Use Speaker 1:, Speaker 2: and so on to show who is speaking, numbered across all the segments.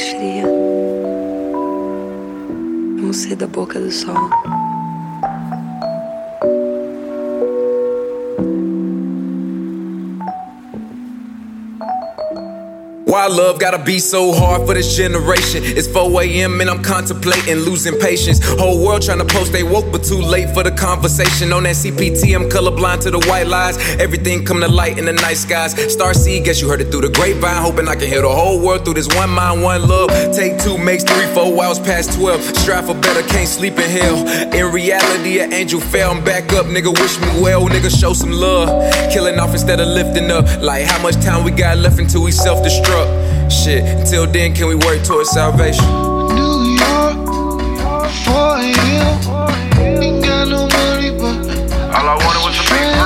Speaker 1: fria. Vamos ser da boca do sol.
Speaker 2: Why love gotta be so hard for this generation? It's 4 a.m. and I'm contemplating losing patience. Whole world trying to post they woke, but too late for the conversation. On that CPT, I'm colorblind to the white lies. Everything come to light in the night skies. Star Seed, guess you heard it through the grapevine. Hoping I can hear the whole world through this one mind, one love. Take two makes three, four hours past 12. Strive for better, can't sleep in hell. In reality, an angel fell. I'm back up, nigga. Wish me well, nigga. Show some love. Killing off instead of lifting up. Like how much time we got left until we self destruct. Shit, until then, can we work towards salvation?
Speaker 3: New York, 4 a.m. Ain't got no money, but
Speaker 4: All I wanted was to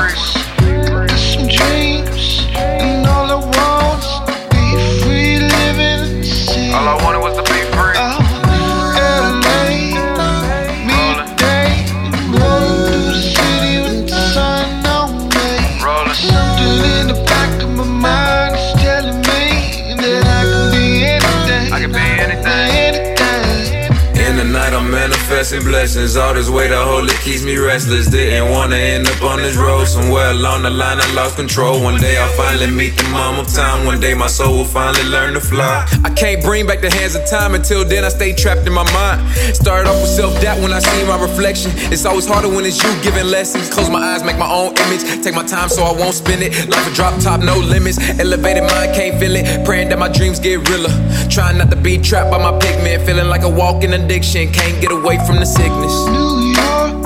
Speaker 2: I'm blessings. All this weight I hold, it keeps me restless. Didn't wanna end up on this road. Somewhere along the line, I lost control. One day I'll finally meet the mom of time. One day my soul will finally learn to fly. I can't bring back the hands of time. Until then, I stay trapped in my mind. Started off with self doubt when I see my reflection. It's always harder when it's you giving lessons. Close my eyes, make my own image. Take my time so I won't spend it. Life a drop top, no limits. Elevated mind, can't feel it. Praying that my dreams get realer. Trying not to be trapped by my pigment. Feeling like a walking addiction. Can't get away from the sickness.
Speaker 3: New York,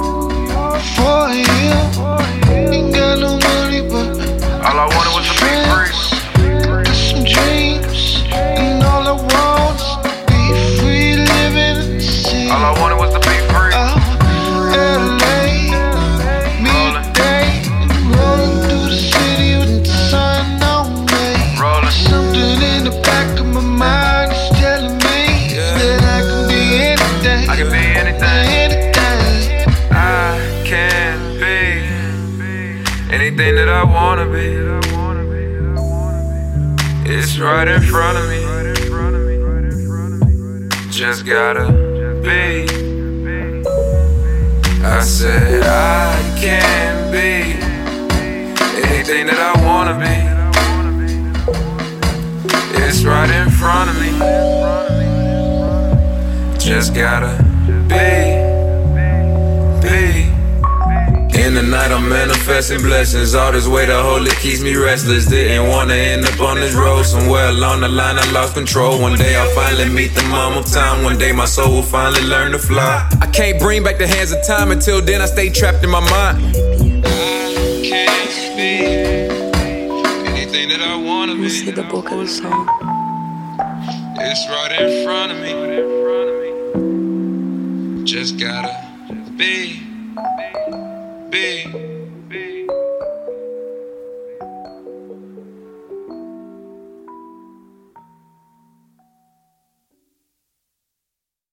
Speaker 3: 4 a.m. anything
Speaker 4: that I wanna be. It's right in front of me. Just gotta be. I said I can be anything that I wanna be. It's right in front of me. Just gotta be, be. In the night, I'm manifesting blessings. All this weight I hold, it keeps me restless. Didn't wanna end up on this road. Somewhere along the line, I lost control. One day I'll finally meet the mom of time. One day my soul will finally learn to fly. I can't bring back the hands of time. Until then, I stay trapped in my mind. Can't be anything that I wanna
Speaker 1: Vamos ser da boca do sol.
Speaker 4: It's right in front of me. Just gotta be, bem.